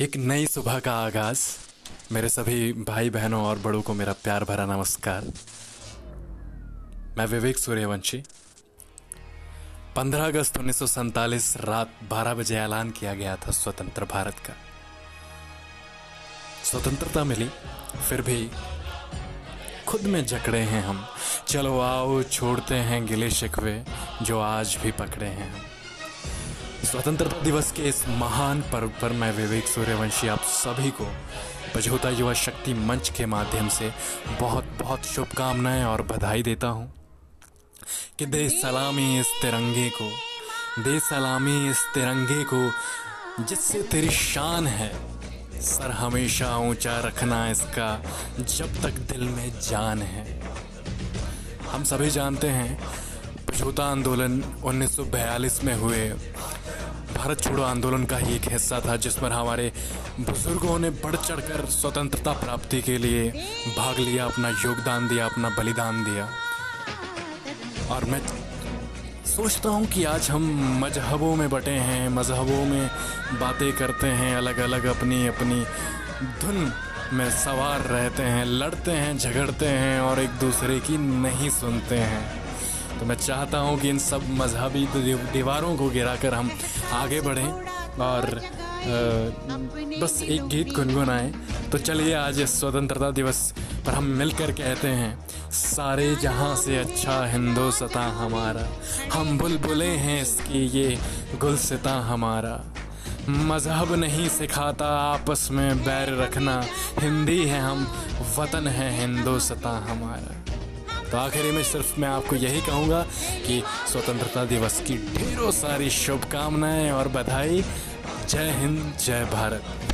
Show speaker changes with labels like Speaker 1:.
Speaker 1: एक नई सुबह का आगाज़। मेरे सभी भाई बहनों और बड़ों को मेरा प्यार भरा नमस्कार। मैं विवेक सूर्यवंशी। 15 अगस्त उन्नीस रात 12 बजे ऐलान किया गया था स्वतंत्र भारत का। स्वतंत्रता मिली, फिर भी खुद में जकड़े हैं हम। चलो आओ, छोड़ते हैं गिले शिकवे जो आज भी पकड़े हैं हम। स्वतंत्रता दिवस के इस महान पर्व पर मैं विवेक सूर्यवंशी, आप सभी को बझोता युवा शक्ति मंच के माध्यम से बहुत बहुत शुभकामनाएँ और बधाई देता हूँ कि दे सलामी इस तिरंगे को, दे सलामी इस तिरंगे को, जिससे तेरी शान है। सर हमेशा ऊँचा रखना इसका जब तक दिल में जान है। हम सभी जानते हैं बझोता आंदोलन 1942 में हुए। भारत छोड़ो आंदोलन का ही एक हिस्सा था, जिस पर हमारे बुज़ुर्गों ने बढ़ चढ़कर स्वतंत्रता प्राप्ति के लिए भाग लिया, अपना योगदान दिया, अपना बलिदान दिया। और मैं सोचता हूँ कि आज हम मजहबों में बटे हैं, मजहबों में बातें करते हैं अलग अलग अपनी अपनी धुन में सवार रहते हैं, लड़ते हैं, झगड़ते हैं और एक दूसरे की नहीं सुनते हैं। तो मैं चाहता हूँ कि इन सब मजहबी दीवारों को गिराकर हम आगे बढ़ें और बस एक गीत गुनगुनाएँ। तो चलिए आज इस स्वतंत्रता दिवस पर हम मिलकर कहते हैं, सारे जहाँ से अच्छा हिंदुस्ता हमारा, हम बुलबुले हैं इसकी ये गुलसिता हमारा। मज़हब नहीं सिखाता आपस में बैर रखना, हिंदी है हम, वतन है हिंदुस्ता हमारा। तो आखिर में सिर्फ़ मैं आपको यही कहूँगा कि स्वतंत्रता दिवस की ढेरों सारी शुभकामनाएँ और बधाई। जय हिंद, जय भारत।